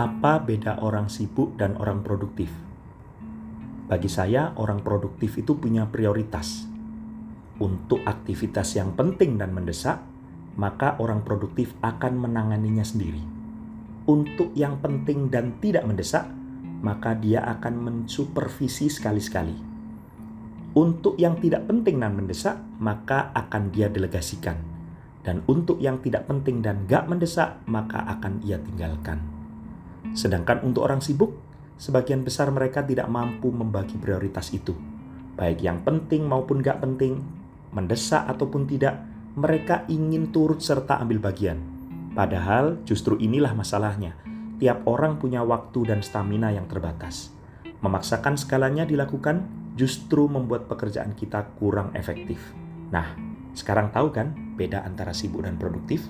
Apa beda orang sibuk dan orang produktif? Bagi saya, orang produktif itu punya prioritas. Untuk aktivitas yang penting dan mendesak, maka orang produktif akan menanganinya sendiri. Untuk yang penting dan tidak mendesak, maka dia akan mensupervisi sekali-sekali. Untuk yang tidak penting dan mendesak, maka akan dia delegasikan. Dan untuk yang tidak penting dan gak mendesak, maka akan ia tinggalkan. Sedangkan untuk orang sibuk, sebagian besar mereka tidak mampu membagi prioritas itu. Baik yang penting maupun gak penting, mendesak ataupun tidak, mereka ingin turut serta ambil bagian. Padahal justru inilah masalahnya. Tiap orang punya waktu dan stamina yang terbatas. Memaksakan skalanya dilakukan justru membuat pekerjaan kita kurang efektif. Nah, sekarang tahu kan beda antara sibuk dan produktif?